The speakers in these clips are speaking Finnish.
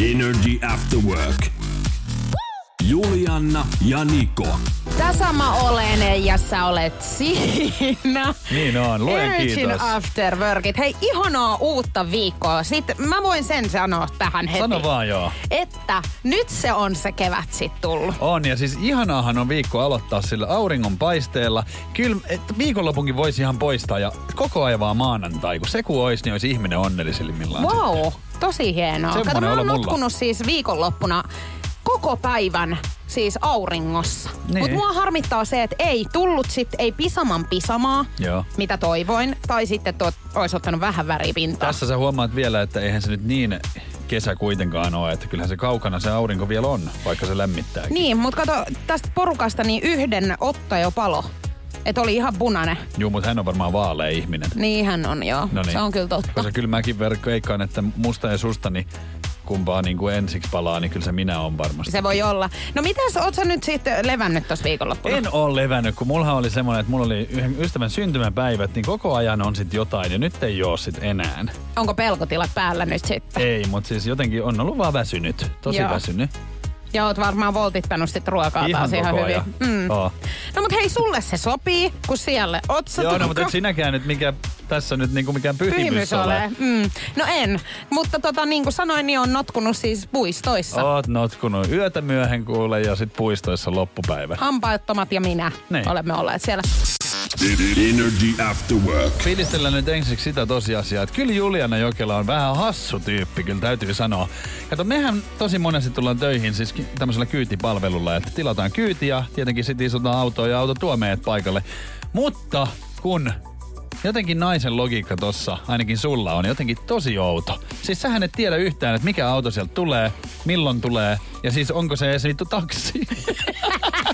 Energy After Work. Julianna ja Niko. Tässä mä olen ja sä olet siinä. Niin on, luen Virgin kiitos. After Workit. Hei, ihanaa uutta viikkoa. Sitten mä voin sen sanoa tähän heti. Sano vaan joo. Että nyt se on se kevät sit tullut. On, ja siis ihanaahan on viikko aloittaa sillä auringon paisteella. Kyllä, että viikonlopunkin voisi ihan poistaa ja koko ajan vaan maanantai. Kun se kun olisi, niin olisi ihminen onnellisimmillaan. Wow, tosi hienoa. Semmonen Kato, mä oon mulla. notkunut siis viikonloppuna koko päivän siis auringossa. Niin. Mutta mua harmittaa se, että ei tullut sit, ei pisaman pisamaa, Joo. mitä toivoin. Tai sitten tuot, olisi ottanut vähän väripintaa. Tässä sä huomaat vielä, että eihän se nyt niin kesä kuitenkaan ole, että kyllähän se kaukana se aurinko vielä on, vaikka se lämmittää. Niin, mutta kato, tästä porukasta niin yhden Otto jo palo. Että oli ihan punainen. Juu, mutta hän on varmaan vaalea ihminen. Niin hän on, joo. No niin. Se on kyllä totta. Koska kyllä mäkin veikkaan, että musta ja susta, niin kumpaa niin kuin ensiksi palaa, niin kyllä se minä on varmasti. Se voi olla. No mitäs, oot sä nyt sitten levännyt tossa viikonloppuna? En ole levännyt, kun mulla oli semmoinen, että mulla oli yhden ystävän syntymäpäivät, niin koko ajan on sit jotain ja nyt ei oo sit enää. Onko pelkotilat päällä nyt sitten? Ei, mutta siis jotenkin on ollut vaan väsynyt. Tosi Joo. väsynyt. Ja oot varmaan voltittanut sit ruokaa Ihan taas ihan hyvin. ajan. Oo. No mut hei, sulle se sopii, kun siellä oot sä Joo, no mutta et sinäkään nyt mikä tässä nyt niinku mikään pyhimys, Pyhimys ole. ole. Mm. No en, mutta tota, niin kuin sanoin, niin on notkunut siis puistoissa. Oot notkunut yötä myöhen kuule ja sit puistoissa loppupäivä. Hampaattomat ja minä Niin. olemme olleet siellä. Energy After Work. Nyt ensiksi sitä tosiasiaa, että kyllä Juliana Jokela on vähän hassu tyyppi, kyllä täytyy sanoa. Kato, mehän tosi monesti tullaan töihin siis tämmöisellä kyytipalvelulla, että tilataan kyyti ja tietenkin sitten istutaan autoon ja auto tuo meidät paikalle. Mutta kun jotenkin naisen logiikka tossa, ainakin sulla on jotenkin tosi outo. Siis sähän et tiedä yhtään, että mikä auto sieltä tulee, milloin tulee ja siis onko se vittu taksi.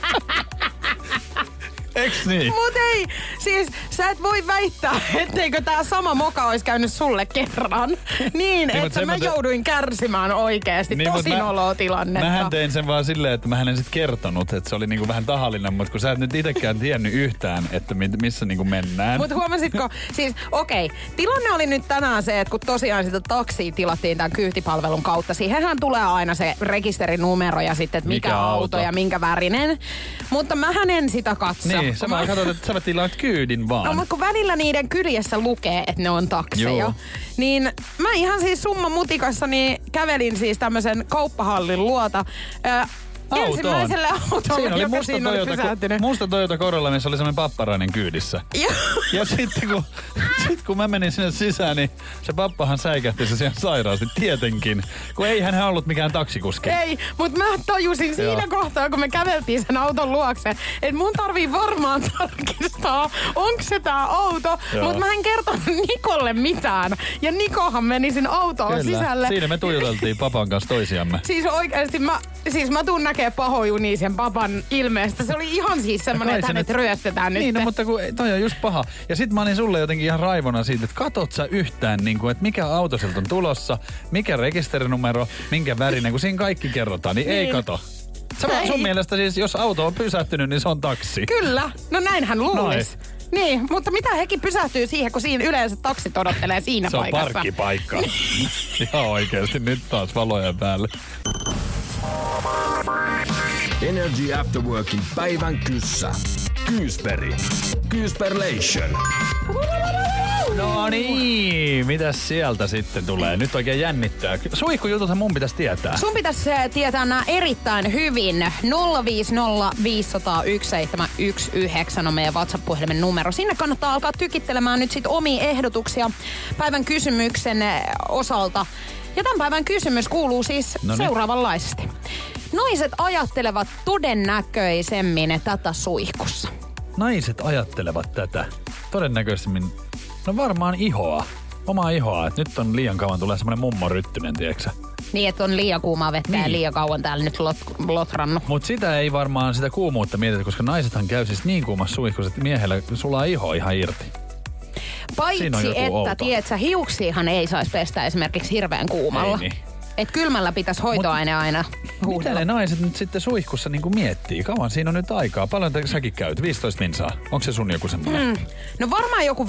Eiks niin? Mut ei, siis sä et voi väittää, etteikö tää sama moka olisi käynyt sulle kerran. Niin, mut että mä mä te- jouduin kärsimään oikeesti. Niin, mut Tosi mä- noloa tilannetta. Mähän tein sen vaan silleen, että mä en sit kertonut, että se oli niinku vähän tahallinen, mutta kun sä et nyt itekään tiennyt yhtään, että mi- missä niinku mennään. Mutta huomasitko, siis okei, okay, tilanne oli nyt tänään se, että kun tosiaan sitä taksia tilattiin tämän kyytipalvelun kautta, siihenhän tulee aina se rekisterinumero ja sitten, että mikä, Mikä auto. auto ja minkä värinen. Mutta mähän en sitä katso. niin, sä Kun vaan mä- katsot, että sä tilaat kyydin vaan. No mutta kun välillä niiden kyljessä lukee, että ne on takseja, Joo. niin mä ihan siis summa mutikassa niin kävelin siis tämmöisen kauppahallin luota. Ö, Autoon. ensimmäiselle autolle, Siinä oli joka musta siinä oli Toyota, pysähtynyt. musta Toyota Corolla, missä oli semmoinen papparainen kyydissä. Joo. Ja sitten kun, sit kun mä menin sinne sisään, niin se pappahan säikähti se siellä sairaasti, tietenkin. Kun ei hän ollut mikään taksikuski. Ei, mutta mä tajusin siinä Joo. kohtaa, kun me käveltiin sen auton luokse, että mun tarvii varmaan tarkistaa, onko se tää auto. Mutta mä en kertonut Nikolle mitään. Ja Nikohan meni sinne autoon sisälle. Siinä me tuijoteltiin papan kanssa toisiamme. Siis oikeasti mä, siis mä tuun näkee pahojunia sen papan ilmeestä. Se oli ihan siis semmonen, Kai että hänet nyt- ryöstetään nyt. Niin, no, mutta kun, toi on just paha. Ja sit mä olin sulle jotenkin ihan raivona siitä, että katot sä yhtään, niin kuin, että mikä auto sieltä on tulossa, mikä rekisterinumero, minkä värinen, kun siinä kaikki kerrotaan, niin, ei Niin. kato. Sä Ei. sun mielestä siis, jos auto on pysähtynyt, niin se on taksi. Kyllä, no näinhän luulis. Niin, mutta mitä hekin pysähtyy siihen, kun siinä yleensä taksit odottelee siinä Se on paikassa. parkkipaikka. Ihan oikeesti, nyt taas valoja päälle. Energy After Workin päivän kyssä. Kyysperi. Kyysperlation. No niin, mitäs sieltä sitten tulee? Nyt oikein jännittää. Suihkujututhan mun pitäisi tietää. Sun pitäisi äh, tietää nämä erittäin hyvin. 050501719 on meidän WhatsApp-puhelimen numero. Sinne kannattaa alkaa tykittelemään nyt sit omia ehdotuksia päivän kysymyksen äh, osalta. Ja tämän päivän kysymys kuuluu siis Noniin. seuraavanlaisesti. Naiset ajattelevat todennäköisemmin tätä suihkussa. Naiset ajattelevat tätä todennäköisemmin, no varmaan ihoa. omaa ihoa, että nyt on liian kauan tulee semmoinen mummoryttynen, tiedätkö Niin, että on liian kuumaa vettä niin. ja liian kauan täällä nyt lot, lotrannut. Mutta sitä ei varmaan sitä kuumuutta mietitä, koska naisethan käy siis niin kuumassa suihkussa, että miehellä sulaa iho ihan irti. Paitsi, että outo. tiedätkö, hiuksiahan ei saisi pestä esimerkiksi hirveän kuumalla. Ei niin. Et kylmällä pitäisi hoitoaine aina Mitä huuhdella. ne naiset nyt sitten suihkussa niin miettii? Kauan siinä on nyt aikaa. Paljon te säkin käyt? 15 minsaa. Onko se sun joku semmoinen? Mm. No varmaan joku 15-20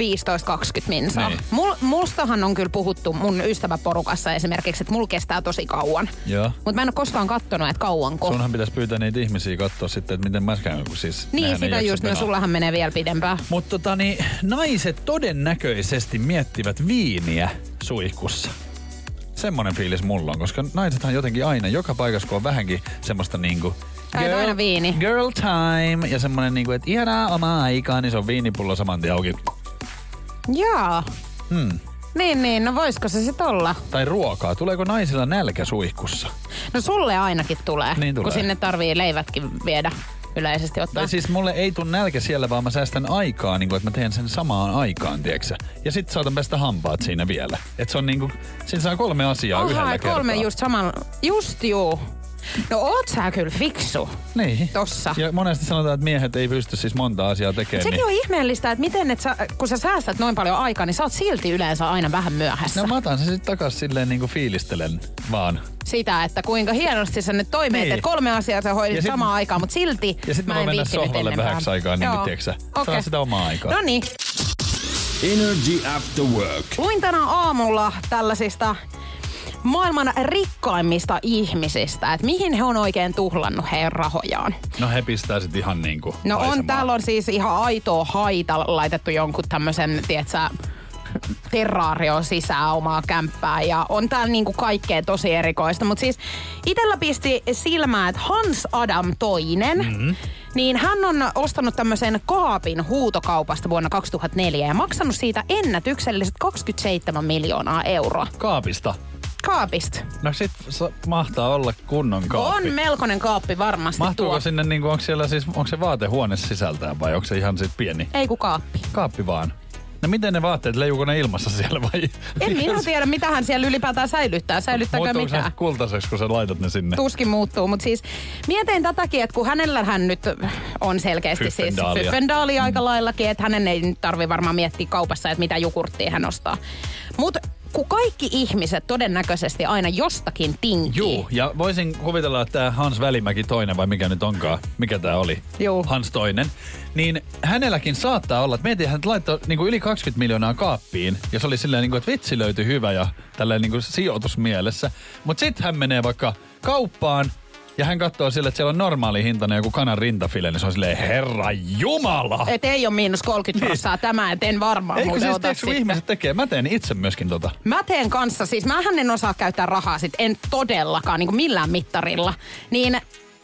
minsaa. Niin. Mul, mustahan on kyllä puhuttu mun ystäväporukassa esimerkiksi, että mulla kestää tosi kauan. Joo. Mutta mä en ole koskaan kattonut, että kauanko. Sunhan pitäisi pyytää niitä ihmisiä katsoa sitten, että miten mä käyn, kun siis niin, sitä just, no sullahan menee vielä pidempään. Mutta tota, niin, naiset todennäköisesti miettivät viiniä suihkussa. Semmoinen fiilis mulla on, koska naisethan jotenkin aina, joka paikassa kun on vähänkin semmoista niinku... Käyt aina viini. Girl time ja semmoinen niinku, että ihanaa omaa aikaa, niin se on viinipullo saman tien auki. Jaa. Hmm. Niin, niin, no voisiko se sitten olla? Tai ruokaa. Tuleeko naisilla nälkä suihkussa? No sulle ainakin tulee, Niin tulee. kun sinne tarvii leivätkin viedä yleisesti ottaen. Tai siis mulle ei tule nälkä siellä, vaan mä säästän aikaa, niin kuin, että mä teen sen samaan aikaan, tiedätkö Ja sit saatan pestä hampaat siinä vielä. Et se on niinku, siinä saa kolme asiaa Oha, yhdellä kolme kertaa. just saman, just juu. No oot sä kyllä fiksu. Niin. Tossa. Ja monesti sanotaan, että miehet ei pysty siis monta asiaa tekemään. Sekin Niin... on ihmeellistä, että miten, et sä, kun sä säästät noin paljon aikaa, niin sä oot silti yleensä aina vähän myöhässä. No mä otan se sitten takas silleen niinku fiilistelen vaan. Sitä, että kuinka hienosti sä nyt toimit, Niin. että kolme asiaa sä hoidit Ja sit- samaan aikaan, mutta silti Ja sitten mä mä en mennä sohvalle vähäksi aikaa, niin kuin tiedätkö saa sitä omaa aikaa. No niin. Energy After Work. Luin tänään aamulla tällaisista maailman rikkaimmista ihmisistä, että mihin he on oikein tuhlannut heidän rahojaan. No he pistää sit ihan niinku No on, haisemaan. täällä on siis ihan aitoa haita laitettu jonkun tämmöisen, tiedätkö, terraario sisään omaa kämppää ja on täällä niinku kaikkea tosi erikoista. Mutta siis itellä pisti silmään, että Hans Adam toinen, mm-hmm. niin hän on ostanut tämmöisen kaapin huutokaupasta vuonna 2004 ja maksanut siitä ennätykselliset 27 miljoonaa euroa. Kaapista. Kaapista. No sit sa- mahtaa olla kunnon kaappi. On melkoinen kaappi varmasti Mahtuuko tuo. sinne, niinku, onko siellä siis, onko se vaatehuone sisältään vai onko se ihan sit pieni Ei kun kaappi. kaappi vaan? No miten ne vaatteet, leijuuko ne ilmassa siellä vai? En minä tiedä, mitä hän siellä ylipäätään säilyttää. Säilyttääkö Muuttuuko mitään? se kultaiseksi, kun sä laitat ne sinne? Tuskin muuttuu, mutta siis mietin tätäkin, että kun hänellä hän nyt on selkeästi siis Fyffendaalia. fyffendaali aika laillakin, että hänen ei nyt tarvi varmaan miettiä kaupassa, että mitä jukurttia hän ostaa. Mutta kun kaikki ihmiset todennäköisesti aina jostakin tinkii. Juu, ja voisin kuvitella, että tämä Hans Välimäki toinen, vai mikä nyt onkaan, mikä tämä oli, Juu. Hans toinen, niin hänelläkin saattaa olla, että mietin, hän laittoi niin kuin yli 20 miljoonaa kaappiin, ja se oli silleen, niin kuin, että vitsi löytyi hyvä ja tälleen niin kuin sijoitusmielessä. Mutta sitten hän menee vaikka kauppaan, ja hän katsoo sille, että siellä on normaali hintainen joku kanan rintafile, niin se on silleen, herra jumala! Et ei ole miinus 30 prosenttia tämä, et en varmaan Eikö siis ota sitten. ihmiset tekee? Mä teen itse myöskin tota. Mä teen kanssa, siis mähän en osaa käyttää rahaa sit, en todellakaan niin kuin millään mittarilla. Niin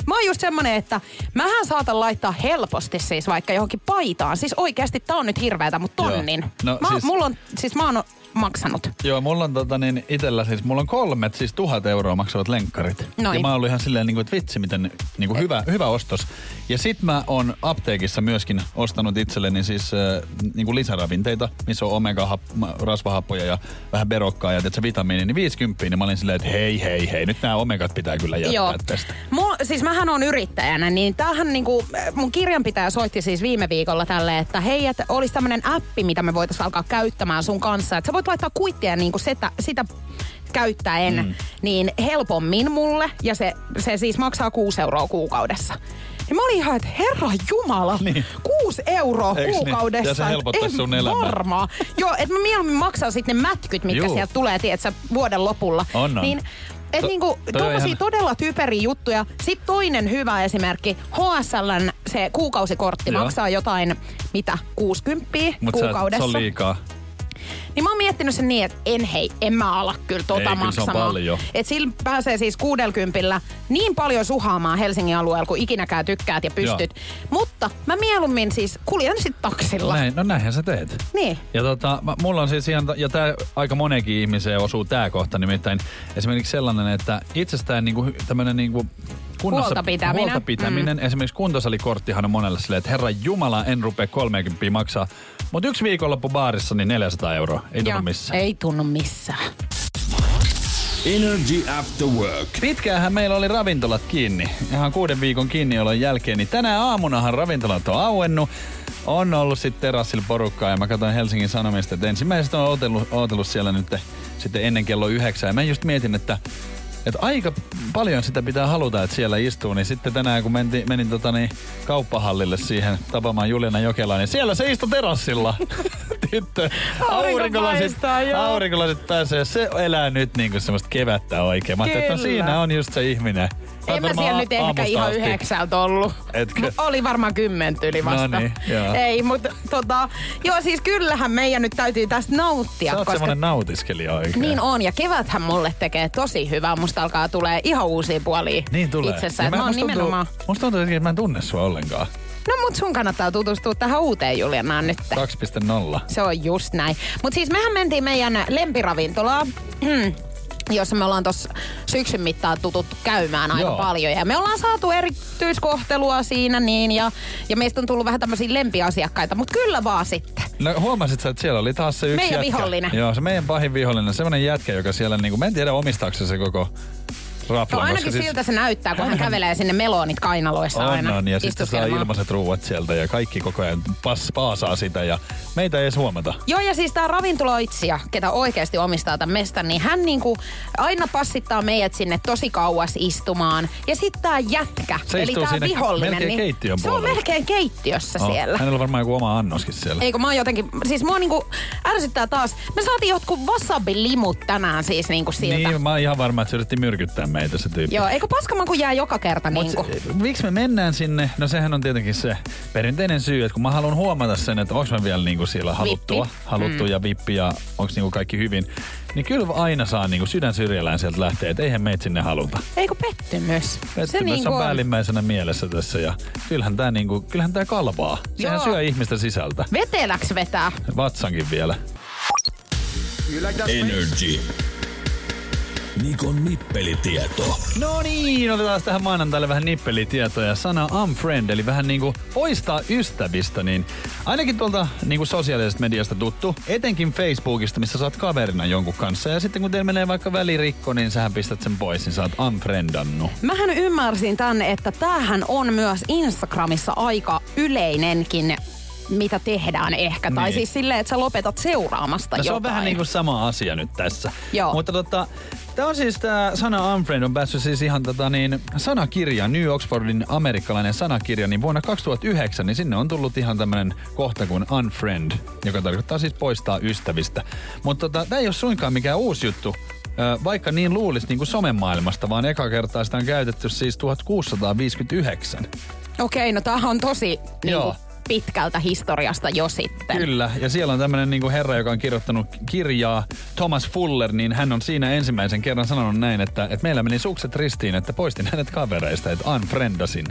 mä oon just semmonen, että mähän saatan laittaa helposti siis vaikka johonkin paitaan. Siis oikeasti tää on nyt hirveetä, mutta Joo. tonnin. No mä, siis- Mulla on, siis mä oon maksanut. Joo, mulla on tota niin itellä siis, mulla on kolmet siis tuhat euroa maksavat lenkkarit. Noin. Ja mä oon ollut ihan silleen, niin kuin, että vitsi, miten niin kuin hyvä, hyvä ostos. Ja sit mä oon apteekissa myöskin ostanut itselleni siis äh, niin kuin lisäravinteita, missä on omega-rasvahappoja ja vähän berokkaa ja tiedätkö, vitamiini, niin 50, niin mä olin silleen, että hei, hei, hei, nyt nämä omegat pitää kyllä jättää Joo. tästä. Mul, siis mähän on yrittäjänä, niin tämähän niinku, mun kirjanpitäjä soitti siis viime viikolla tälle, että hei, että olisi tämmönen appi, mitä me voitaisiin alkaa käyttämään sun kanssa. Että sä voit laittaa kuittia niinku sitä, sitä käyttäen mm. niin helpommin mulle, ja se, se siis maksaa 6 euroa kuukaudessa. Ja mä olin ihan, että herra jumala, Niin. 6 euroa Eiks niin? kuukaudessa. Ja se helpottaisi sun elämää. Varmaan. Joo, että mä mieluummin maksan sitten ne mätkyt, mitkä Juu. sieltä tulee, tiedätkö, vuoden lopulla. On, on. Niin, et To- niinku, ihan- todella typeriä juttuja. Sitten toinen hyvä esimerkki, HSLn se kuukausikortti Joo. maksaa jotain, mitä, 60 Mutta se kuukaudessa. on liikaa. Niin mä oon miettinyt sen niin, että en hei, en mä ala kyllä tota Ei, kyllä se on maksamaan. paljon. Et sillä pääsee siis 60 niin paljon suhaamaan Helsingin alueella, kun ikinäkään tykkäät ja pystyt. Mutta mä mieluummin siis kuljen sit taksilla. Näin, no näinhän sä teet. Niin. Ja tota, mä- mulla on siis ihan, ja tää aika monenkin ihmiseen osuu tää kohta, nimittäin esimerkiksi sellainen, että itsestään niinku, tämmönen niinku Huolta pitäminen. Huolta pitäminen. Mm. Esimerkiksi kuntosalikorttihan on monelle silleen, että herra Jumala, en rupea 30 maksaa. Mutta yksi viikonloppu baarissa, niin 400 euroa. Ei tunnu missään. Ei tunnu missään. Energy After Work. Pitkäänhän meillä oli ravintolat kiinni. Ihan kuuden viikon kiinniolon jälkeen. Niin tänä aamunahan ravintolat on auennut. On ollut sitten terassilla porukkaa ja mä katsoin Helsingin Sanomista, että ensimmäiset on ootellut, ootellut siellä nyt sitten ennen kello yhdeksän. Ja mä just mietin, että että aika paljon sitä pitää haluta, että siellä istuu. Niin sitten tänään, kun menti, menin tota niin, kauppahallille siihen tapaamaan Juliana Jokelaa, niin siellä se istui terassilla. Tyttö. Aurinkolaiset, aurinkolaiset pääsee. Se elää nyt niin kuin semmoista kevättä oikein. Mä että no siinä on just se ihminen. En mä siellä nyt ehkä ihan asti. yhdeksältä ollut. Etkö? Oli varmaan kymmentä yli vasta. No niin, joo. Ei, mutta tota, joo siis kyllähän meidän nyt täytyy tästä nauttia. Sä oot koska... semmonen nautiskelija oikein. Niin on, ja keväthän mulle tekee tosi hyvää. Musta alkaa tulee ihan uusia puolia niin tulee. itsessä. Ja mä, mä musta nimenomaan... Tuntuu, musta tuntuu, että mä en tunne sua ollenkaan. No mut sun kannattaa tutustua tähän uuteen Julianaan nyt. 2.0. Se on just näin. Mut siis mehän mentiin meidän lempiravintolaan. jossa me ollaan tuossa syksyn mittaan tututtu käymään aika Joo. paljon. Ja me ollaan saatu erityiskohtelua siinä niin, ja, ja meistä on tullut vähän tämmöisiä lempiasiakkaita, mutta kyllä vaan sitten. No huomasit sä, että siellä oli taas se yksi Meidän jätkä. vihollinen. Joo, se meidän pahin vihollinen. Semmoinen jätkä, joka siellä niinku, mä en tiedä omistaako se se koko raflan. No ainakin siis siltä se näyttää, kun hän kävelee sinne melonit kainaloissa on, aina on, ja sitten saa ilmaiset ruuat sieltä ja kaikki koko ajan pas, paasaa sitä ja meitä ei edes huomata. Joo, ja siis tämä ravintoloitsija, ketä oikeasti omistaa tämän mestan, niin hän niinku aina passittaa meidät sinne tosi kauas istumaan. Ja sitten tämä jätkä, Se eli tämä vihollinen, niin se on melkein keittiössä Oh, siellä. Hänellä on varmaan joku oma annoskin siellä. Eikö mä oon jotenkin, siis mua niinku ärsyttää taas. Me saatiin jotkut wasabi-limut tänään siis niinku siltä. Niin, mä oon ihan varma, että se yritti myrkyttää meitä se tyyppi. Joo, eikö paskamaku jää joka kerta Mut niinku? se- miksi me mennään sinne? No sehän on tietenkin se perinteinen syy, että kun mä haluan huomata sen, että onko mä vielä niinku siellä haluttua, Vippi. haluttu mm. ja vippi ja onko niinku kaikki hyvin, niin kyllä aina saa niinku sydän syrjällään sieltä lähteä, että eihän meitä sinne haluta. Eikö pettymys? Pettymys niinku on päällimmäisenä mielessä tässä ja kyllähän tää niinku, kyllähän tää kalvaa. Sehän Joo. syö ihmistä sisältä. Veteläks vetää? Vatsankin vielä. Energy. Nikon nippelitieto. No niin, otetaan tähän maanantaille vähän nippelitietoja. Sana unfriend, eli vähän niinku poistaa ystävistä, niin ainakin tuolta niinku sosiaalisesta mediasta tuttu, etenkin Facebookista, missä sä oot kaverina jonkun kanssa. Ja sitten kun teillä menee vaikka välirikko, niin sähän pistät sen pois, niin sä oot unfriendannut. Mähän ymmärsin tänne, että tämähän on myös Instagramissa aika yleinenkin mitä tehdään ehkä. Tai Niin. siis silleen, että sä lopetat seuraamasta No se jotain. on vähän niin kuin sama asia nyt tässä. Joo. Mutta tota, tämä on siis tämä sana unfriend on päässyt siis ihan tota niin, sanakirja, New Oxfordin amerikkalainen sanakirja, niin vuonna 2009, niin sinne on tullut ihan tämmöinen kohta kuin unfriend, joka tarkoittaa siis poistaa ystävistä. Mutta tota, tämä ei ole suinkaan mikään uusi juttu. Vaikka niin luulisi niin kuin somemaailmasta, vaan eka kertaa sitä on käytetty siis 1659. Okei, no tämähän on tosi niin Joo. kuin, pitkältä historiasta jo sitten. Kyllä, ja siellä on tämmöinen niinku herra, joka on kirjoittanut kirjaa, Thomas Fuller, niin hän on siinä ensimmäisen kerran sanonut näin, että, että meillä meni sukset ristiin, että poistin hänet kavereista, että unfriendasin.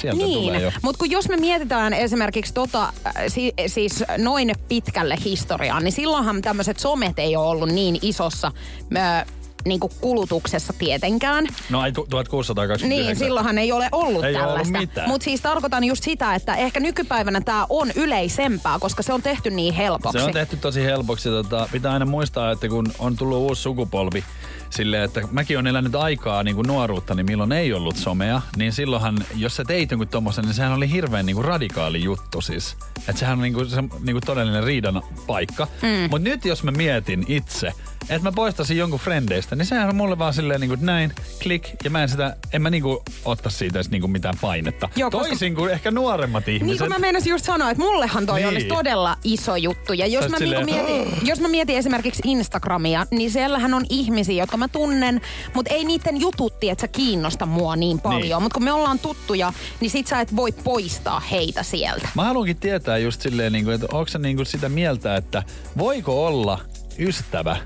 Sieltä tulee Niin, jo. mutta kun jos me mietitään esimerkiksi tota, äh, si, siis noin pitkälle historiaan, niin silloinhan tämmöiset somet ei ole ollut niin isossa äh, niin kuin kulutuksessa tietenkään. No tu- 1629. Niin, silloinhan ei ole ollut Ei tällaista. Mutta siis tarkoitan just sitä, että ehkä nykypäivänä tämä on yleisempää, koska se on tehty niin helpoksi. Se on tehty tosi helpoksi. Tota, pitää aina muistaa, että kun on tullut uusi sukupolvi, silleen, että mäkin on elänyt aikaa niin kuin nuoruutta, niin milloin ei ollut somea, niin silloinhan, jos sä teit jonkun tommosen, niin sehän oli hirveän niin kuin radikaali juttu siis. Että sehän on niin kuin, se, niin kuin todellinen riidan paikka. Mm. Mutta nyt jos mä mietin itse, että mä poistaisin jonkun frendeistä, niin sehän on mulle vaan silleen niin kuin näin, klik, ja mä en sitä, en mä niinku ottaa siitä edes niinku mitään painetta. Joo, koska- Toisin kuin ehkä nuoremmat ihmiset. Niin kuin mä meinasin just sanoa, että mullehan toi Niin. olisi todella iso juttu. Ja jos Sä mä, niinku silleen, mietin, jos mä mietin esimerkiksi Instagramia, niin siellähän on ihmisiä, jotka mä tunnen, mutta ei niiden jututti, että sä kiinnosta mua niin paljon. Niin. Mutta kun me ollaan tuttuja, niin sit sä et voi poistaa heitä sieltä. Mä haluankin tietää just silleen, niin kuin, että onko se niin kuin sitä mieltä, että voiko olla ystävä,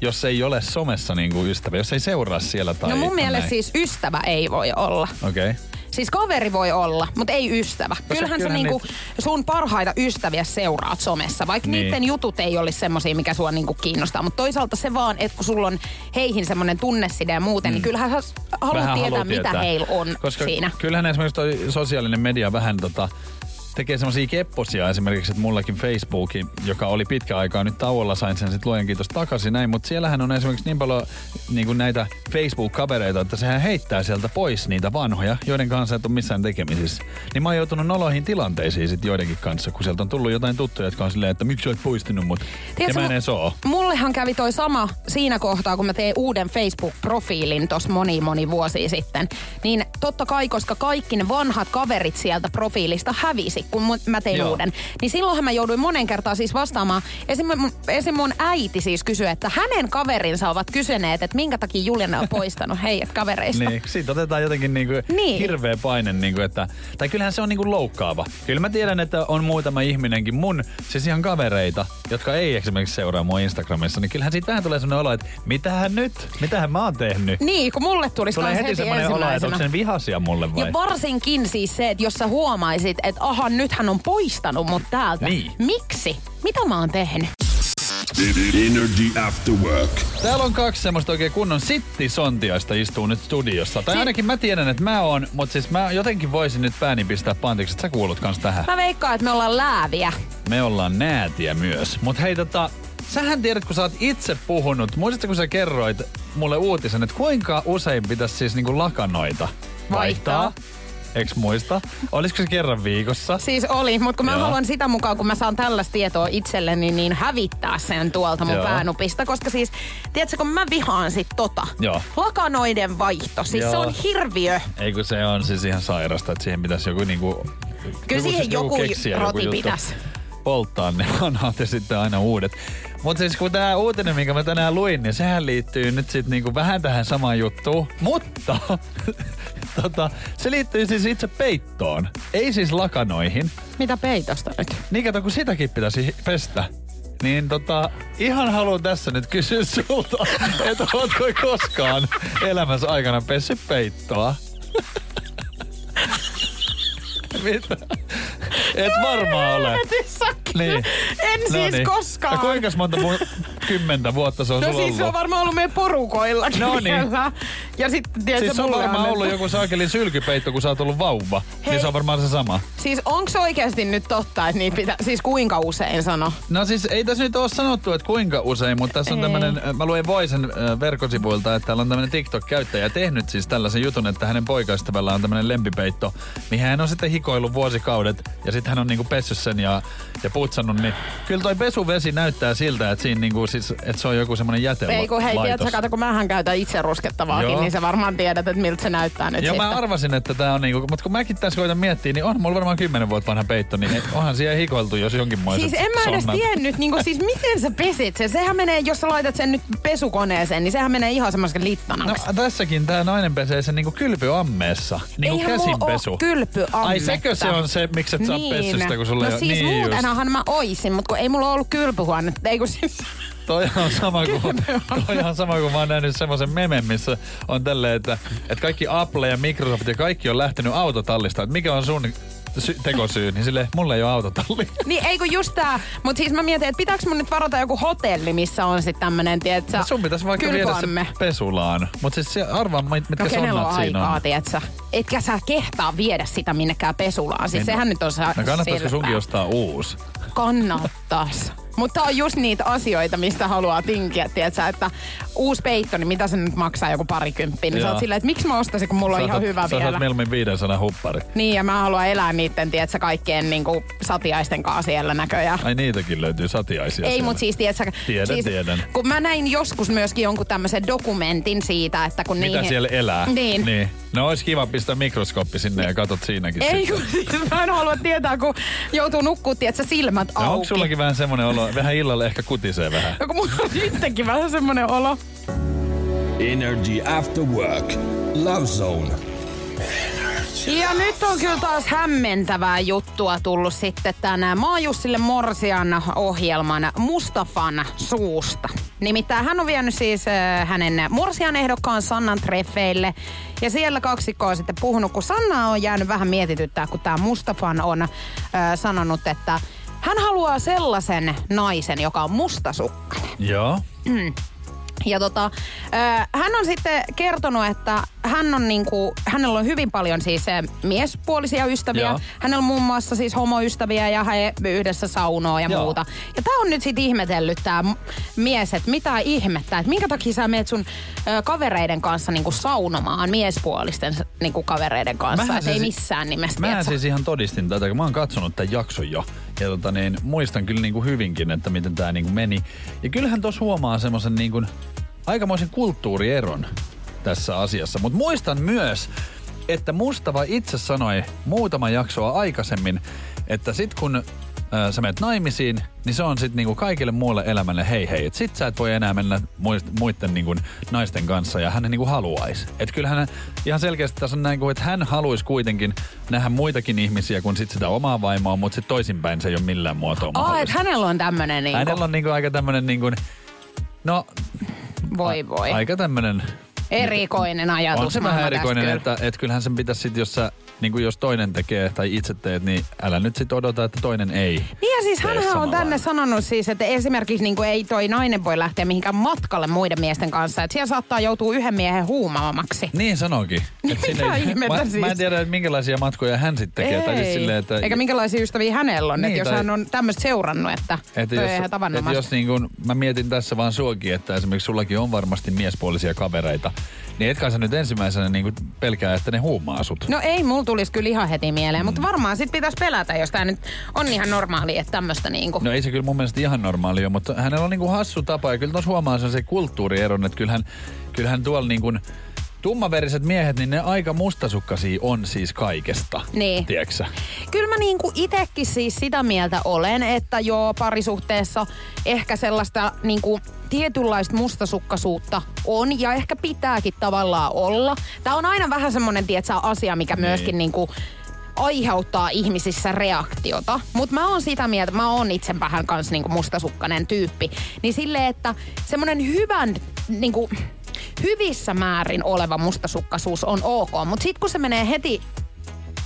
jos ei ole somessa niin kuin ystävä, jos ei seuraa siellä tai no mun mielestä näin. siis ystävä ei voi olla. Okei. Okay. Siis kaveri voi olla, mutta ei ystävä. Kyllähän sä kyllähän niinku sun parhaita ystäviä seuraat somessa, vaikka Niin. niiden jutut ei olisi semmosia, mikä sua niinku kiinnostaa. Mutta toisaalta se vaan, että kun sulla on heihin semmoinen tunneside ja muuten, niin kyllähän sä haluat Mm. Vähän tietää, haluaa mitä tietää. heillä on Koska siinä. kyllähän esimerkiksi toi sosiaalinen media vähän tota, tekee semmoisia kepposia esimerkiksi, että mullakin Facebookin, joka oli pitkä aikaa nyt tauolla, sain sen sitten luojan kiitos takaisin näin, mutta siellähän on esimerkiksi niin paljon niin kuin näitä Facebook-kavereita, että sehän heittää sieltä pois niitä vanhoja, joiden kanssa et ole missään tekemisissä. Niin mä oon joutunut noloihin tilanteisiin sit joidenkin kanssa, kun sieltä on tullut jotain tuttuja, jotka on silleen, että miksi sä oot poistinut mut. Ja Tiedätkö, mä en edes oo. Mullehan kävi toi sama siinä kohtaa, kun mä tein uuden Facebook-profiilin tos moni moni vuosi sitten. Niin totta kai, koska kaikki ne vanhat kaverit sieltä profiilista hävisi, kun mä tein Joo. uuden. Niin silloinhan mä jouduin monen kertaa siis vastaamaan. Esim. mun, esim. mun äiti siis kysyi, että hänen kaverinsa ovat kysyneet, että minkä takia Juliana on poistanut heidät kavereista. Niin, siitä otetaan jotenkin niinku Niin. hirveä paine, niinku, että, tai kyllähän se on niinku loukkaava. Kyllä mä tiedän, että on muutama ihminenkin mun, siis ihan kavereita, jotka ei esimerkiksi seuraa mua Instagramissa, niin kyllähän siitä vähän tulee sellainen olo, että mitähän nyt? Mitähän mä oon tehnyt? Niin, kun mulle tulisi Tulee heti heti semmoinen olo, että onko sen vihasia mulle vai? Ja varsinkin siis se, että jos sä huomaisit, että aha, nyt hän on poistanut mut täältä. Niin. Miksi? Mitä mä oon tehnyt? Energy After Work. Täällä on kaksi semmoista oikein kunnon sittisontiaista istuu nyt studiossa. Tai Si- ainakin mä tiedän, että mä oon, mutta siis mä jotenkin voisin nyt pääni pistää pantiksi, että sä kuulut kans tähän. Mä veikkaan, että me ollaan lääviä. Me ollaan näätiä myös. Mut hei tota, sähän tiedät, kun sä oot itse puhunut, muistatko kun sä kerroit mulle uutisen, että kuinka usein pitäisi siis niinku lakanoita vaihtaa? Vaihtaa. Eiks muista? Olisiko se kerran viikossa? Siis oli, mutta kun mä Joo. haluan sitä mukaan, kun mä saan tällaista tietoa itselleni, niin hävittää sen tuolta mun Joo. päänupista. Koska siis, tiedätkö, kun mä vihaan sit tota. Joo. Lakanoiden vaihto, siis se Joo. on hirviö. Ei kun se on siis ihan sairasta, että siihen pitäisi joku niinku... Kyllä siihen joku keksiä, roti juttu. pitäisi. Polttaa ne vanhat ja sitten aina uudet. Mutta siis kun tämä uutinen, minkä mä tänään luin, niin sehän liittyy nyt sitten niinku vähän tähän samaan juttuun. Mutta tota, se liittyy siis itse peittoon. Ei siis lakanoihin. Mitä peitosta nyt? Niin kato, kun sitäkin pitäisi pestä. Niin tota, ihan haluan tässä nyt kysyä sulta, että ootko koskaan elämässä aikana pessyt peittoa? Mitä? Et varmaan ole. Niin. En siis koskaan. Ja kuinka monta mu- kymmentä vuotta se on No sulla siis se on ollut? varmaan ollut meidän porukoillakin No niin. Ja sitten tiedätkö, Siis se on varmaan annettu- ollut joku saakelin sylkypeitto, kun sä oot ollut vauva. Hei. Niin se on varmaan se sama. Siis onko oikeasti nyt totta, että niitä pitää, siis kuinka usein sano? No siis ei tässä nyt ole sanottu, että kuinka usein, mutta tässä on Ei. tämmönen, mä luen Voisen äh, verkkosivuilta, että täällä on tämmönen TikTok-käyttäjä tehnyt siis tällaisen jutun, että hänen poikaystävällä on tämmönen lempipeitto, mihin hän on sitten hikoillut vuosikaudet ja sitten hän on niinku pessyt sen ja, ja putsannut, niin kyllä toi pesuvesi näyttää siltä, että siinä niinku siis, että se on joku semmonen jätelaitos. Ei kun hei, tiedätkö, kato, kun mähän käytän itse ruskettavaakin, Joo. niin sä varmaan tiedät, että miltä se näyttää nyt Joo, sitten. mä arvasin, että tää on niinku, mutta kun mäkin tässä koitan miettiä, niin on mulla varmaan 10 vuotta vanha peitto, niin ei- onhan siellä hikoiltu, jos jonkinmoiset Siis en mä edes sonnat. tiennyt, niin siis miten sä pesit sen? Sehän menee, jos sä laitat sen nyt pesukoneeseen, niin sehän menee ihan semmoisen No littanaksi. tässäkin tää nainen pesee sen niinku kylpyammeessa. Niinku Eihän käsinpesu. kylpyammetta. Ai sekö se on se, miksi et oot pessyt sitä, kun sulla no ei oo- siis niin muutenhan mä oisin, mutta kun ei mulla ollut kylpyhuonetta. Ei kun siis... Toi on sama kuin, toi on sama kuin mä oon nähnyt semmoisen memen, missä on tälleen, että, että kaikki Apple ja Microsoft ja kaikki on lähtenyt autotallista. Että mikä on sun sy- tekosyy? Niin sille mulla ei ole autotalli. Niin ei kun just tää, mut siis mä mietin, että pitääkö mun nyt varata joku hotelli, missä on sit tämmönen, tietsä, No sun pitäisi vaikka viedä kylpyamme. se pesulaan. Mutta siis se, arvaa, mit- mitkä No kenellä on sonnat siinä aikaa, on. tietsä? Etkä sä kehtaa viedä sitä minnekään pesulaan. Siis En- sehän nyt on se No kannattaisiko sunkin ostaa uusi? Kannattais. Mutta on just niitä asioita, mistä haluaa tinkiä, tietsä, että uusi peitto, niin mitä se nyt maksaa joku parikymppiä. Niin sä oot silleen, että miksi mä ostaisin, kun mulla on Sä ihan otat- hyvä sä vielä. saat mieluummin 500 huppari. Niin, ja mä haluan elää niitten, tietsä, kaikkien niinku satiaisten kanssa siellä näköjään. Ai niitäkin löytyy satiaisia Ei, siellä. mutta siis tiedätkö, Tiedän, siis, tiedän. kun mä näin joskus myöskin jonkun tämmöisen dokumentin siitä, että kun Mitä niihin... siellä elää. Niin. niin. No olisi kiva pistää mikroskooppi sinne ja katot siinäkin Ei, sitten. kun siis mä en halua tietää, kun joutuu nukkuu, tiedätkö, silmät No onko auki. Sullakin vähän semmonen olo, vähän illalla ehkä kutisee vähän? No kun mulla on nytkin vähän semmonen olo. Energy After Work. Love Zone. Ja nyt on kyllä taas hämmentävää juttua tullut sitten tänään Maajussille Morsian ohjelman Mustafan suusta. Nimittäin hän on vienyt siis äh, hänen Morsian ehdokkaan Sannan treffeille. Ja siellä kaksikko on sitten puhunut, kun Sanna on jäänyt vähän mietityttää, kun tämä Mustafan on äh, sanonut, että hän haluaa sellaisen naisen, joka on mustasukkainen. Joo. Ja tota, hän on sitten kertonut, että hän on niinku, hänellä on hyvin paljon siis miespuolisia ystäviä. Joo. Hänellä on muun muassa siis homoystäviä ja he yhdessä saunoo ja Joo. muuta. Ja tää on nyt sitten ihmetellyt tää mies, että mitä ihmettä, että minkä takia sä meet sun ö, kavereiden kanssa niinku saunomaan miespuolisten niinku kavereiden kanssa. Mähän Että ei siis- missään nimessä. Mä siis ihan todistin tätä, kun mä oon katsonut tämän jakson jo. Ja tota niin, muistan kyllä niinku hyvinkin, että miten tämä niinku meni. Ja kyllähän tuossa huomaa semmoisen niinku aikamoisen kulttuurieron tässä asiassa. Mutta muistan myös, että Mustava itse sanoi muutama jaksoa aikaisemmin, että sit kun äh, sä menet naimisiin, niin se on sitten niinku kaikille muulle elämälle hei hei. Et sit sä et voi enää mennä muiden niinku naisten kanssa ja hän niinku haluaisi. Et kyllähän hän ihan selkeästi tässä on näin, kuin, että hän haluaisi kuitenkin nähdä muitakin ihmisiä kuin sit sitä omaa vaimoa, mutta sitten toisinpäin se ei ole millään muotoa Aa, että mahdollista. hänellä on tämmönen niinku, Hänellä on niinku aika tämmönen niinku, no voi voi, aika tämmönen erikoinen ajatus. on se vähän erikoinen, että, että kyllähän sen pitäisi sit, jos sä, niin jos toinen tekee tai itse teet, niin älä nyt sit odota, että toinen ei. Niin ja siis hänhän on tänne lailla. sanonut siis, että esimerkiksi niin kuin ei toi nainen voi lähteä mihinkään matkalle muiden miesten kanssa. Että siellä saattaa joutua yhden miehen huumaamaksi. Niin sanoikin. Et Mitä sinne- ihmettä mä, siis? mä en tiedä, että minkälaisia matkoja hän sitten tekee. Tai siis silleen, että, Eikä minkälaisia ystäviä hänellä on. Niin, että jos tai- hän on tämmöistä seurannut, että, että toi jos, ihan että tavanomaista. jos niin kun, mä mietin tässä vaan suokin, että esimerkiksi sullakin on varmasti miespuolisia kavereita, niin etkä sä nyt ensimmäisenä niin pelkää, että ne huumaa sut. No ei, mulla tulisi kyllä ihan heti mieleen, Mm. mutta varmaan sit pitäisi pelätä, jos tää nyt on ihan normaali, että tämmöistä niinku. No ei se kyllä mun mielestä ihan normaali ole, mutta hänellä on niinku hassu tapa ja kyllä tuossa huomaa sen se kulttuurieron, että kyllähän, kyllähän tuolla niinku tummaveriset miehet, niin ne aika mustasukkaisia on siis kaikesta. Niin. Tiedätkö Kyllä mä niinku itekin siis sitä mieltä olen, että joo parisuhteessa ehkä sellaista niinku tietynlaista mustasukkaisuutta on ja ehkä pitääkin tavallaan olla. Tää on aina vähän semmonen, tietsä, asia, mikä Niin. myöskin niinku aiheuttaa ihmisissä reaktiota. Mutta mä oon sitä mieltä, mä oon itse vähän kans niinku mustasukkainen tyyppi. Niin silleen, että semmonen hyvän niinku, hyvissä määrin oleva mustasukkaisuus on ok. Mutta sit kun se menee heti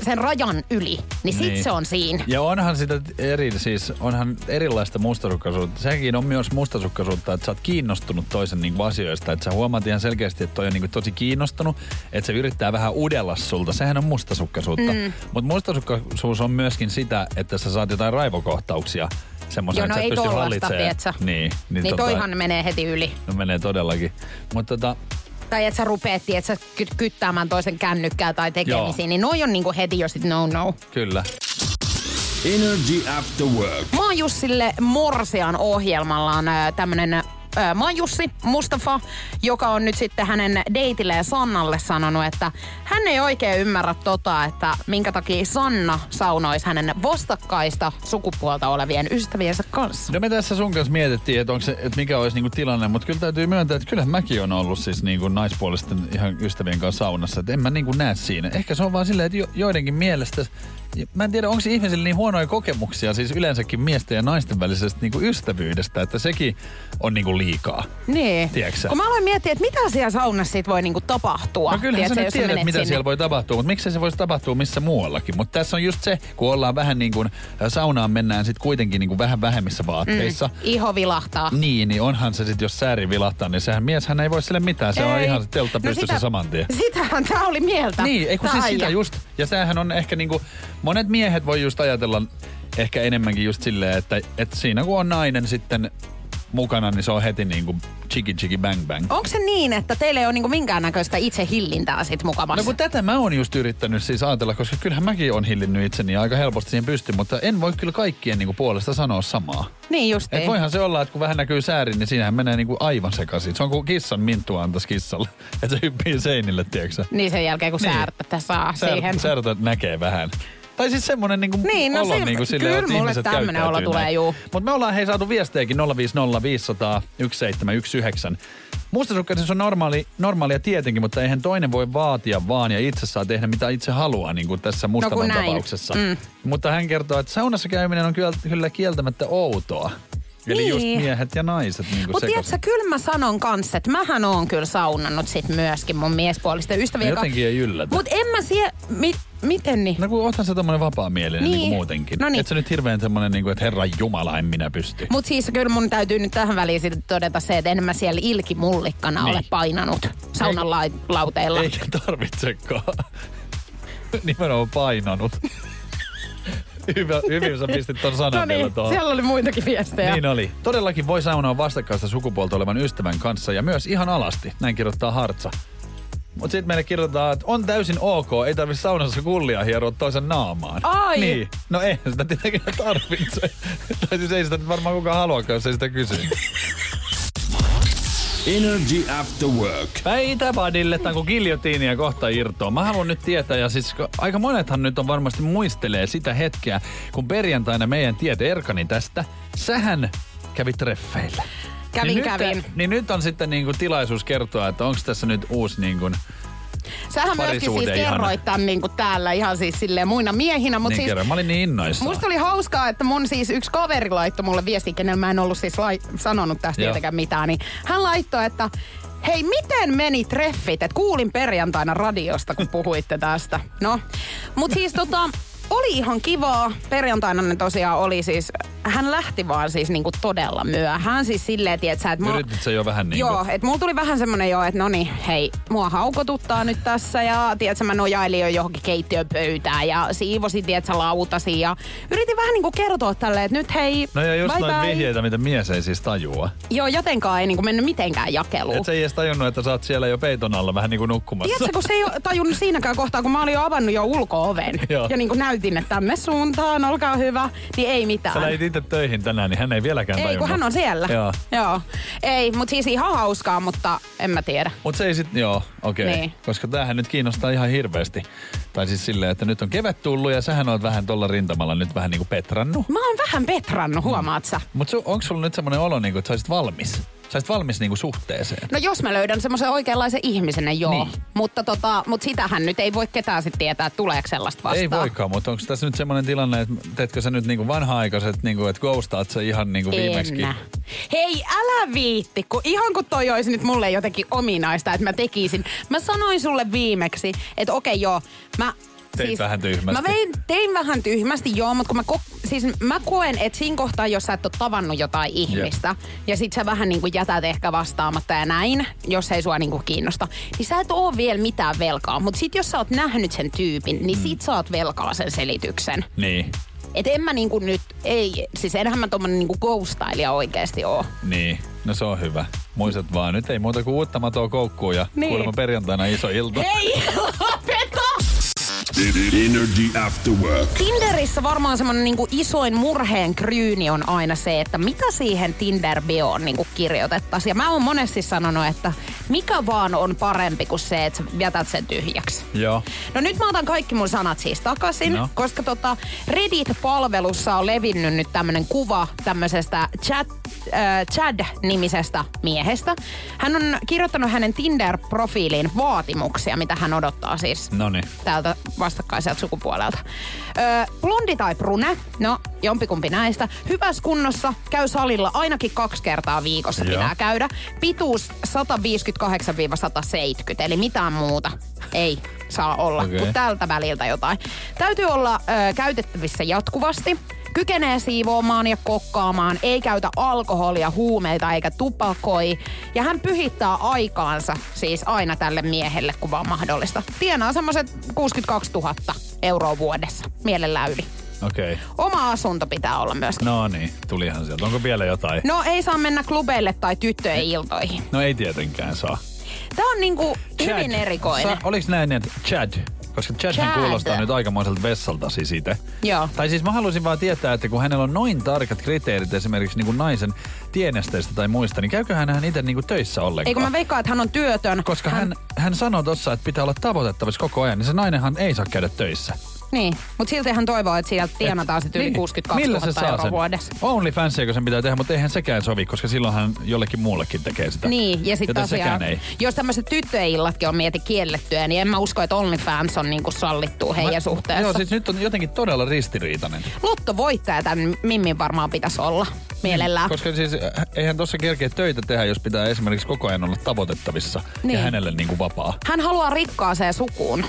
sen rajan yli, niin sit Niin. se on siinä. Ja onhan sitä eri, siis onhan erilaista mustasukkaisuutta. Sekin on myös mustasukkaisuutta, että sä oot kiinnostunut toisen niin asioista. Että sä huomaat ihan selkeästi, että toi on niin tosi kiinnostunut, että se yrittää vähän udella sulta. Sehän on mustasukkaisuutta. Mm. Mutta mustasukkaisuus on myöskin sitä, että sä saat jotain raivokohtauksia. Semmoisen, Joo, no että ei tollasta, hallitsemaan. tietsä. Niin, Niin, niin toihan menee heti yli. No menee todellakin. Mutta tota, Tai että sä rupeet, että sä ky- kyttäämään toisen kännykkää tai tekemisiin, Joo. niin noi on niinku heti jo sit no no. kyllä. Energy After Work. Mä oon Jussille Morsian ohjelmalla on äh, tämmönen äh, Mä oon Jussi Mustafa, joka on nyt sitten hänen deitilleen Sannalle sanonut, että hän ei oikein ymmärrä tota, että minkä takia Sanna saunoisi hänen vastakkaista sukupuolta olevien ystäviensä kanssa. No me tässä sun kanssa mietittiin, että, onko se, että mikä olisi niinku tilanne, mutta kyllä täytyy myöntää, että kyllähän mäkin on ollut siis niinku naispuolisten ihan ystävien kanssa saunassa. Että en mä niinku näe siinä. Ehkä se on vaan silleen, että jo, joidenkin mielestä, mä en tiedä, onko ihmisillä niin huonoja kokemuksia siis yleensäkin miesten ja naisten välisestä niinku ystävyydestä, että sekin on niinku liikaa. Niin. Tiedätkö? Kun mä aloin miettiä, että mitä siellä saunassa sit voi niinku tapahtua. No kyllähän Tiedätkö, sä nyt tiedät, mitä sinne. siellä voi tapahtua, mutta miksei se voisi tapahtua missä muuallakin. Mutta tässä on just se, kun ollaan vähän niin kuin saunaan mennään sitten kuitenkin niin kuin vähän vähemmissä vaatteissa. Mm. Iho vilahtaa. Niin, niin onhan se sitten, jos sääri vilahtaa, niin sehän mieshän ei voi sille mitään. Se on Ei. ihan se teltta No pystyssä sitä- saman tien. Sitähän tää oli mieltä. Niin, ei kun siis sitä just. Ja tämähän on ehkä niinku, monet miehet voi just ajatella ehkä enemmänkin just silleen, että, että siinä kun on nainen sitten mukana, niin se on heti niinku chiki chiki bang bang. Onko se niin, että teillä ei ole niinku minkäännäköistä itse hillintää sit mukavassa? No kun tätä mä oon just yrittänyt siis ajatella, koska kyllähän mäkin on hillinnyt itseni aika helposti siihen pystyn, mutta en voi kyllä kaikkien niinku puolesta sanoa samaa. niin just Et voihan se olla, että kun vähän näkyy säärin, niin siinähän menee niinku aivan sekaisin. Se on kuin kissan minttua antaisi kissalle, että se hyppii seinille, tiedätkö Niin sen jälkeen, kun Niin. niin. säärtä saa siihen. Sär, särtä näkee vähän. Tai siis semmonen niinku Niin, no olo se- niinku silleen, kyllä että mulle ihmiset tämmönen olo tulee, näin. juu. Mut me ollaan hei saatu viestejäkin 050 500 1719. Mustasukkaisuus on normaali, normaalia tietenkin, mutta eihän toinen voi vaatia vaan ja itse saa tehdä mitä itse haluaa, niin kuin tässä kun näin. tapauksessa. Mm. Mutta hän kertoo, että saunassa käyminen on kyllä, kyllä kieltämättä outoa. Eli Niin. just miehet ja naiset niin Mutta tiedätkö, kyllä mä sanon kanssa, että mähän oon kyllä saunannut sit myöskin mun miespuolisten ystävien No jotenkin ei yllätä. Mutta en mä sie... Mi, miten niin? No kun oothan sä tommonen vapaa-mielinen niin. Niin. muutenkin. No niin. Et sä nyt hirveän semmonen, niin kuin, että herran jumala, en minä pysty. Mutta siis kyllä mun täytyy nyt tähän väliin sitten todeta se, että en mä siellä ilkimullikkana Niin. ole painanut saunan la- lauteilla. Eikä tarvitsekaan. Nimenomaan painanut. Hyvä, hyvin sä pistit ton sanan No niin, tuohon. siellä oli muitakin viestejä. Niin oli. Todellakin voi saunoa vastakkaista sukupuolta olevan ystävän kanssa ja myös ihan alasti. Näin kirjoittaa Hartsa. Mutta sitten meille kirjoitetaan, että on täysin ok, ei tarvi saunassa kullia hieroa toisen naamaan. Ai! Niin. No ei sitä tietenkään tarvitse. tai siis ei sitä varmaan kukaan haluakaan, jos ei sitä kysy. Energy After Work. Päitä badille, tai kun giljotiinia kohta irtoaa. Mä haluan nyt tietää, ja siis aika monethan nyt on varmasti muistelee sitä hetkeä, kun perjantaina meidän tiet erkani tästä. Sähän kävit treffeillä. Kävin, niin kävin. Nyt, niin nyt on sitten niinku tilaisuus kertoa, että onko tässä nyt uusi niinku, Sähän myöskin siis kerroit tämän niin kuin täällä ihan siis silleen muina miehinä, mutta niin siis kerran. Mä olin niin innoissaan. Musta oli hauskaa, että mun siis yksi kaveri laittoi mulle viesti, kenellä mä en ollut siis lai- sanonut tästä Joo. tietenkään mitään, niin hän laittoi, että hei, miten meni treffit? Et kuulin perjantaina radiosta, kun puhuitte tästä. No, mut siis tota, oli ihan kivaa. Perjantaina ne tosiaan oli siis, hän lähti vaan siis niinku todella myöhään. Siis silleen, tietsä, että mä... Yritit sä jo vähän niinku... Joo, että mulla tuli vähän semmonen jo, että no niin, hei, mua haukotuttaa nyt tässä ja tiedätkö, mä nojailin jo johonkin keittiöpöytään ja siivosin, tiedätkö, lautasi ja yritin vähän niinku kertoa tälleen, että nyt hei, No ja just bye noin bye. vihjeitä, mitä mies ei siis tajua. Joo, jotenkaan ei niinku mennyt mitenkään jakeluun. Et sä ei edes tajunnut, että sä oot siellä jo peiton alla vähän niinku nukkumassa. Tiedätkö, kun se ei tajunnut siinäkään kohtaa, kun mä olin jo avannut jo ulko-oven Joo. ja niin kuin näytin, että tänne suuntaan, olkaa hyvä, niin ei mitään. Sä lähdit itse töihin tänään, niin hän ei vieläkään ei, tajunnut. kun hän on siellä. Joo. Joo. Ei, mutta siis ihan hauskaa, mutta en mä tiedä. Mut se ei sit, joo, okei. Okay. Niin. Koska tämähän nyt kiinnostaa ihan hirveästi. Tai siis silleen, että nyt on kevät tullut ja sähän oot vähän tuolla rintamalla nyt vähän niinku petrannut. Mä oon vähän petrannut, huomaat sä? Mut su, onko sulla nyt semmoinen olo, niinku, että sä olisit valmis? Sä olisit valmis niinku suhteeseen? No jos mä löydän semmoisen oikeanlaisen ihmisen, niin joo. Niin. Mutta, tota, mutta sitähän nyt ei voi ketään sitten tietää, että tuleeko sellaista vastaan. Ei voikaan, mutta onko tässä nyt semmoinen tilanne, että teetkö sä nyt niinku vanha-aikaiset, niinku, että ghostaat sä ihan niinku viimeksi? Hei, älä viitti, kun ihan kun toi olisi nyt mulle jotenkin ominaista, että mä tekisin. Mä sanoin sulle viimeksi, että okei joo, mä... Teit vähän tyhmästi. Mä vein, tein vähän tyhmästi, joo, mutta kun mä, ko- siis mä koen, että siinä kohtaa, jos sä et ole tavannut jotain ihmistä, ja sit sä vähän niin kuin jätät ehkä vastaamatta ja näin, jos ei sua niin kuin kiinnosta, niin sä et oo vielä mitään velkaa. Mutta sit jos sä oot nähnyt sen tyypin, niin sit sä oot velkaa sen selityksen. Niin, Et en mä niinku nyt, ei, siis enhän mä tommonen niinku ghostailija oikeesti oo. niin. No se on hyvä. Muistat vaan, nyt ei muuta kuin uutta matoa koukkuun ja Niin. kuulemma perjantaina iso ilta. Hei, lopeta! Energy After Work. Tinderissä varmaan semmonen niinku isoin murheen kryyni on aina se, että mitä siihen Tinder-bioon niinku kirjoitettaisiin. Ja mä oon monesti sanonut, että mikä vaan on parempi kuin se, että sä jätät sen tyhjäksi. Joo. No nyt mä otan kaikki mun sanat siis takaisin, No. koska tota Reddit-palvelussa on levinnyt nyt tämmönen kuva tämmöisestä chat, äh, Chad-nimisestä miehestä. Hän on kirjoittanut hänen Tinder-profiiliin vaatimuksia, mitä hän odottaa siis Noniin. täältä vastakkaiselta sukupuolelta. Öö, blondi tai brune, no jompikumpi näistä. Hyvässä kunnossa, käy salilla ainakin kaksi kertaa viikossa Joo. pitää käydä. Pituus 158-170, eli mitään muuta ei saa olla okay. kuin tältä väliltä jotain. Täytyy olla ö, käytettävissä jatkuvasti. Kykenee siivoamaan ja kokkaamaan, ei käytä alkoholia, huumeita eikä tupakoi. Ja hän pyhittää aikaansa siis aina tälle miehelle, kun vaan mahdollista. Tienaa semmoiset 62 000 euroa vuodessa, mielellään yli. Okei. Okay. Oma asunto pitää olla myöskin. No niin, tulihan sieltä. Onko vielä jotain? No ei saa mennä klubeille tai tyttöjen iltoihin. No ei tietenkään saa. Tää on niinku hyvin erikoinen. Sa, oliks näin, että Chad? Koska Chad, Chad. kuulostaa nyt aikamoiselta vessalta siis itse. Joo. Tai siis mä haluaisin vaan tietää, että kun hänellä on noin tarkat kriteerit esimerkiksi niin kuin naisen tienesteistä tai muista, niin käyköhän hän itse niin kuin töissä ollenkaan? Eikö mä veikkaan, että hän on työtön. Koska hän, hän sanoi tossa, että pitää olla tavoitettavissa koko ajan, niin se nainenhan ei saa käydä töissä. Niin, mutta silti hän toivoo, että sieltä tienataan sitten yli 62 Millä 000 se saa euroa sen? vuodessa. OnlyFansiako sen pitää tehdä, mutta eihän sekään sovi, koska silloinhan jollekin muullekin tekee sitä. Niin, ja sitten tosiaan, sekään ei. jos tämmöiset tyttöjen illatkin on mieti kiellettyä, niin en mä usko, että OnlyFans on niinku sallittu heidän suhteessa. Joo, siis nyt on jotenkin todella ristiriitainen. Lottovoittaja tämän Mimmin varmaan pitäisi olla mielellään. Koska siis äh, eihän tuossa kerkeä töitä tehdä, jos pitää esimerkiksi koko ajan olla tavoitettavissa Niin. ja hänelle niin kuin vapaa. Hän haluaa rikkaaseen sukuun.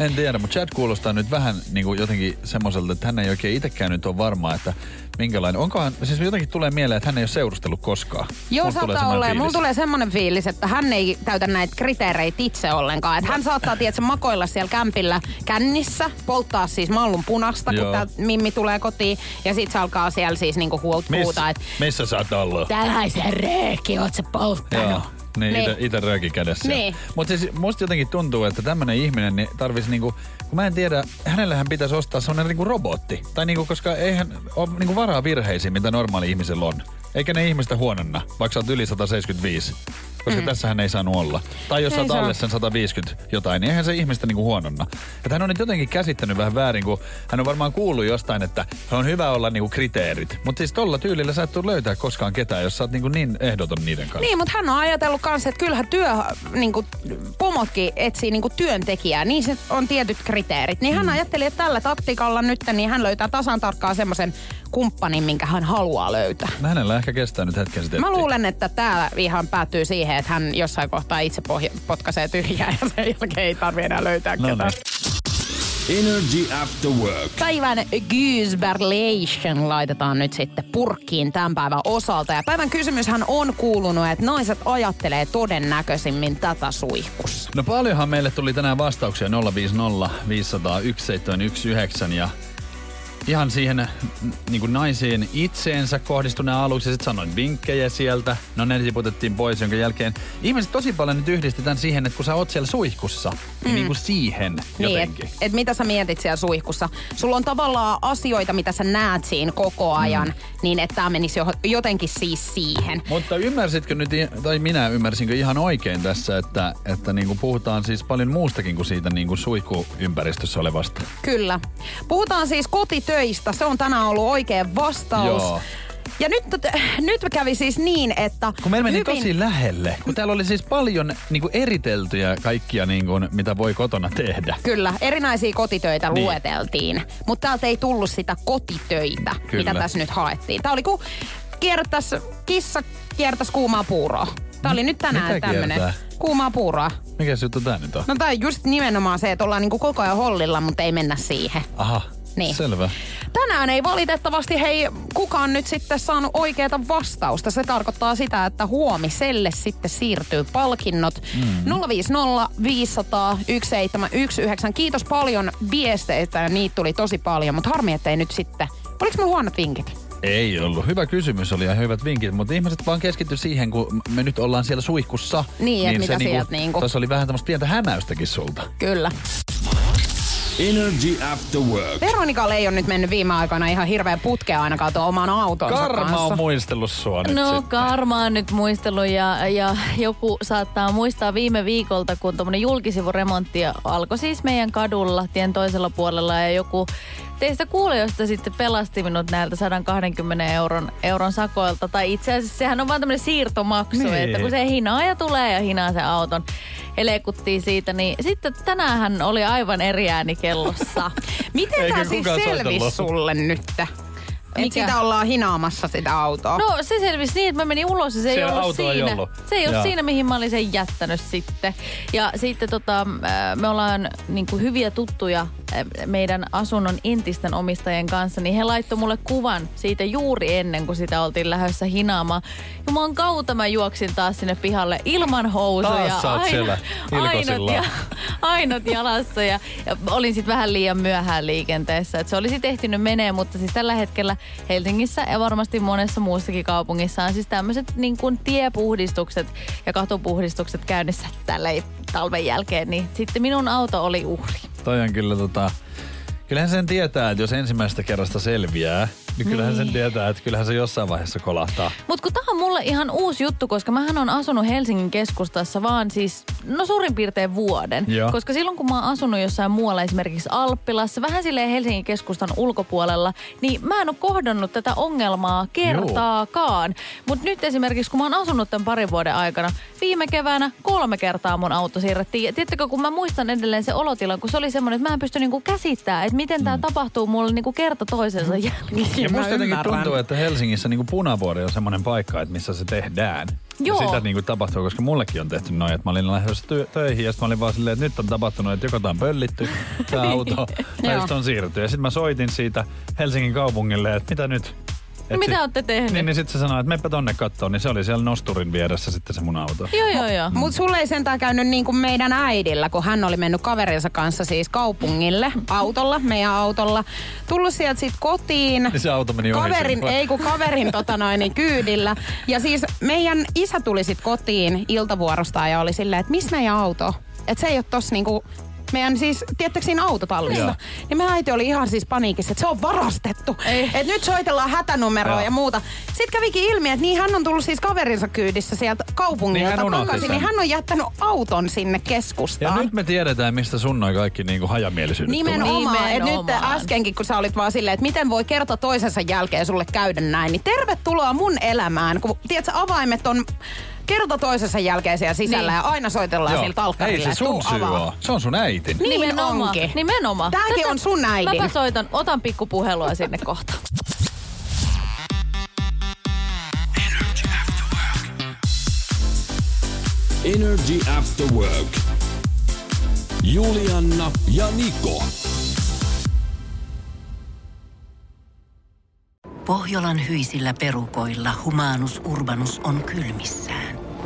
En tiedä, mutta Chad kuulostaa nyt vähän niin kuin jotenkin semmoiselta, että hän ei oikein itsekään nyt ole varma, että minkälainen. Onkohan, siis jotenkin tulee mieleen, että hän ei ole seurustellut koskaan. Joo, saattaa olla. Mulla tulee semmoinen fiilis, että hän ei täytä näitä kriteereitä itse ollenkaan. Että hän saattaa, tiedätkö, makoilla siellä kämpillä kännissä, polttaa siis mallun punasta, kun tää Mimmi tulee kotiin. Ja sit se alkaa siellä siis niinku huolta Miss, puuta, että missä sä oot ollut? tällaisen reekki oot sä polttanut. Joo. Niin, Niin. Ite, ite rööki kädessä. Niin. Mutta siis musta jotenkin tuntuu, että tämmönen ihminen niin tarvisi niinku, kun mä en tiedä, hänellähän pitäisi ostaa sellainen niinku robotti. Tai niinku, koska eihän ole niinku varaa virheisiin, mitä normaali ihmisellä on. Eikä ne ihmistä huononna, vaikka sä oot yli 175. Koska mm. tässähän ei saanut olla. Tai jos Ei sä oot alle sen 150 jotain, niin eihän se ihmistä niinku huononna. Että hän on nyt jotenkin käsittänyt vähän väärin, kun hän on varmaan kuullut jostain, että on hyvä olla niinku kriteerit. Mutta siis tolla tyylillä sä et tuu löytää koskaan ketään, jos sä oot niinku niin ehdoton niiden kanssa. Niin, mutta hän on ajatellut kanssa, että kyllähän työ, niin kuin, pomotkin etsii niin kuin työntekijää, niin se on tietyt kriteerit. Niin Mm. hän ajatteli, että tällä taktiikalla nyt niin hän löytää tasan tarkkaan semmoisen kumppanin, minkä hän haluaa löytää. Hänellä ehkä kestää nyt hetken sitten. Mä luulen, että tämä ihan päättyy siihen, että hän jossain kohtaa itse pohja- potkaisee tyhjää ja sen jälkeen ei tarvi enää löytää No ketään. niin. Energy After Work. Päivän Goosberlation laitetaan nyt sitten purkkiin tämän päivän osalta. Ja päivän kysymyshän on kuulunut, että naiset ajattelee todennäköisimmin tätä suihkussa. No paljonhan meille tuli tänään vastauksia 050 500 1719 ja ihan siihen niin kuin naisiin itseensä kohdistuneen aluksi. Sitten sanoin vinkkejä sieltä. No ne tiputettiin pois, jonka jälkeen ihmiset tosi paljon nyt yhdistetään siihen, että kun sä oot siellä suihkussa, niin, niin kuin siihen Niin, jotenkin. että et mitä sä mietit siellä suihkussa. Sulla on tavallaan asioita, mitä sä näet siinä koko ajan, niin että tämä menisi jo, jotenkin siis siihen. Mutta ymmärsitkö nyt, tai minä ymmärsinkö ihan oikein tässä, että, että niin kuin puhutaan siis paljon muustakin kuin siitä niin kuin suihkuympäristössä olevasta? Kyllä. Puhutaan siis kotitöistä. Se on tänään ollut oikea vastaus. Joo. Ja nyt, nyt kävi siis niin, että... Kun meillä meni hyvin- tosi lähelle. Kun täällä oli siis paljon niin kuin eriteltyjä kaikkia, niin kuin, mitä voi kotona tehdä. Kyllä, erinäisiä kotitöitä Niin. lueteltiin. Mutta täältä ei tullut sitä kotitöitä, Kyllä. mitä tässä nyt haettiin. Tämä oli kuin kiertäs, kissa kiertäisi kuumaa puuroa. Tämä oli nyt tänään kiertää? kuumaa puuroa. Mikä juttu tää nyt on? No tämä on just nimenomaan se, että ollaan niinku koko ajan hollilla, mutta ei mennä siihen. Aha, Niin. selvä. Tänään ei valitettavasti hei kukaan nyt sitten saanut oikeata vastausta. Se tarkoittaa sitä, että huomiselle sitten siirtyy palkinnot. Mm. 050 500 1719. Kiitos paljon viesteistä. Niitä tuli tosi paljon, mutta harmi, että ei nyt sitten... Oliko mulla huonot vinkit? Ei ollut. Hyvä kysymys oli ja hyvät vinkit, mutta ihmiset vaan keskitty siihen, kun me nyt ollaan siellä suihkussa. Niin, et mitä se sieltä niinku- Tuossa oli vähän tämmöistä pientä hämäystäkin sulta. Kyllä. Energy After Work. Veronika ei ole nyt mennyt viime aikoina ihan hirveän putkea ainakaan tuon oman autonsa Karma kanssa. on muistellut sua nyt No sitten. Karma on nyt muistellut ja, ja joku saattaa muistaa viime viikolta, kun tuommoinen julkisivuremontti alkoi siis meidän kadulla tien toisella puolella ja joku teistä kuulijoista sitten pelasti minut näiltä 120 euron, euron sakoilta. Tai itse asiassa sehän on vaan tämmöinen siirtomaksu, Niin. että kun se hinaaja tulee ja hinaa sen auton elekuttiin siitä, niin sitten tänään hän oli aivan eri ääni kellossa. Miten tämä siis selvisi sulle nyt? Mikä? sitä ollaan hinaamassa sitä autoa. No se selvisi niin, että mä menin ulos ja se ei Siellä ollut autoa ei siinä. ollut. Se ei ollut Joo. siinä, mihin mä olin sen jättänyt sitten. Ja sitten tota, ää, me ollaan niin kuin hyviä tuttuja ää, meidän asunnon entisten omistajien kanssa, niin he laittoi mulle kuvan siitä juuri ennen kuin sitä oltiin lähdössä hinaamaan. Juman kautta mä juoksin taas sinne pihalle ilman housuja. Taas sä oot ainot, ilkosilla. ja, ainot jalassa ja, ja olin sitten vähän liian myöhään liikenteessä. Et se olisi tehtynyt menee, mutta siis tällä hetkellä Helsingissä ja varmasti monessa muussakin kaupungissa on siis tämmöiset niin kuin tiepuhdistukset ja katupuhdistukset käynnissä tällä talven jälkeen. Niin sitten minun auto oli uhri. Toi on kyllä tota... Kyllähän sen tietää, että jos ensimmäisestä kerrasta selviää, niin kyllähän sen tietää, että kyllähän se jossain vaiheessa kolahtaa. Mutta kun tämä on mulle ihan uusi juttu, koska mähän on asunut Helsingin keskustassa vaan siis no suurin piirtein vuoden. Joo. Koska silloin kun mä oon asunut jossain muualla, esimerkiksi Alppilassa, vähän silleen Helsingin keskustan ulkopuolella, niin mä en ole kohdannut tätä ongelmaa kertaakaan. Mutta nyt esimerkiksi kun mä oon asunut tämän parin vuoden aikana, viime keväänä kolme kertaa mun auto siirrettiin. Ja tiedättekö, kun mä muistan edelleen se olotilan, kun se oli semmoinen, että mä en pysty niinku käsittämään, että miten tämä tapahtuu mulle niinku kerta toisensa jälkeen. Ja Mä musta jotenkin ymmärrän. tuntuu, että Helsingissä niin punavuori on semmoinen paikka, että missä se tehdään. Joo. Ja sitä niin kuin tapahtuu, koska mullekin on tehty noin, että mä olin lähdössä työ- töihin ja sitten mä olin vaan silleen, että nyt on tapahtunut, että joko tää on pöllitty, tämä auto, tai sitten on siirretty. Ja sitten mä soitin siitä Helsingin kaupungille, että mitä nyt? Et mitä sit- olette tehnyt? Niin, niin sitten se sanoi, että meppä tonne kattoon, niin se oli siellä nosturin vieressä sitten se mun auto. Joo, joo, joo. Mut sulle ei sentään käynyt niin kuin meidän äidillä, kun hän oli mennyt kaverinsa kanssa siis kaupungille autolla, meidän autolla. Tullut sieltä sitten kotiin. Niin se auto meni ohi Kaverin, sinulla. ei kun kaverin tota noin, niin kyydillä. Ja siis meidän isä tuli sitten kotiin iltavuorosta ja oli silleen, että missä meidän auto? Että se ei ole tossa niinku meidän siis, tiedättekö siinä autotallissa? Joo. Niin meidän äiti oli ihan siis paniikissa, että se on varastettu. Että nyt soitellaan hätänumeroa Joo. ja muuta. Sitten kävikin ilmi, että niin hän on tullut siis kaverinsa kyydissä sieltä kaupungilta Niin hän takaisin. Niin hän on jättänyt auton sinne Ja keskustaan. nyt me tiedetään, mistä sun noin kaikki niin kuin hajamielisyydet tulee. Nimenomaan. Et nyt Nimenomaan. äskenkin, kun sä olit vaan silleen, että miten voi kerta toisensa jälkeen sulle käydä näin, niin tervetuloa mun elämään. Kun tiedätkö, avaimet on kerta toisensa jälkeen siellä sisällä Niin. ja aina soitellaan Joo. sillä talkkarilla. Ei se sun syy oo. Se on sun äitin. Niin Nimenomaan. onkin. Nimenomaan. Tääkin Tätä- on sun äidin. Mäpä soitan, otan pikkupuhelua sinne kohta. Energy After Work. Julianna ja Niko. Pohjolan hyisillä perukoilla humanus urbanus on kylmissään.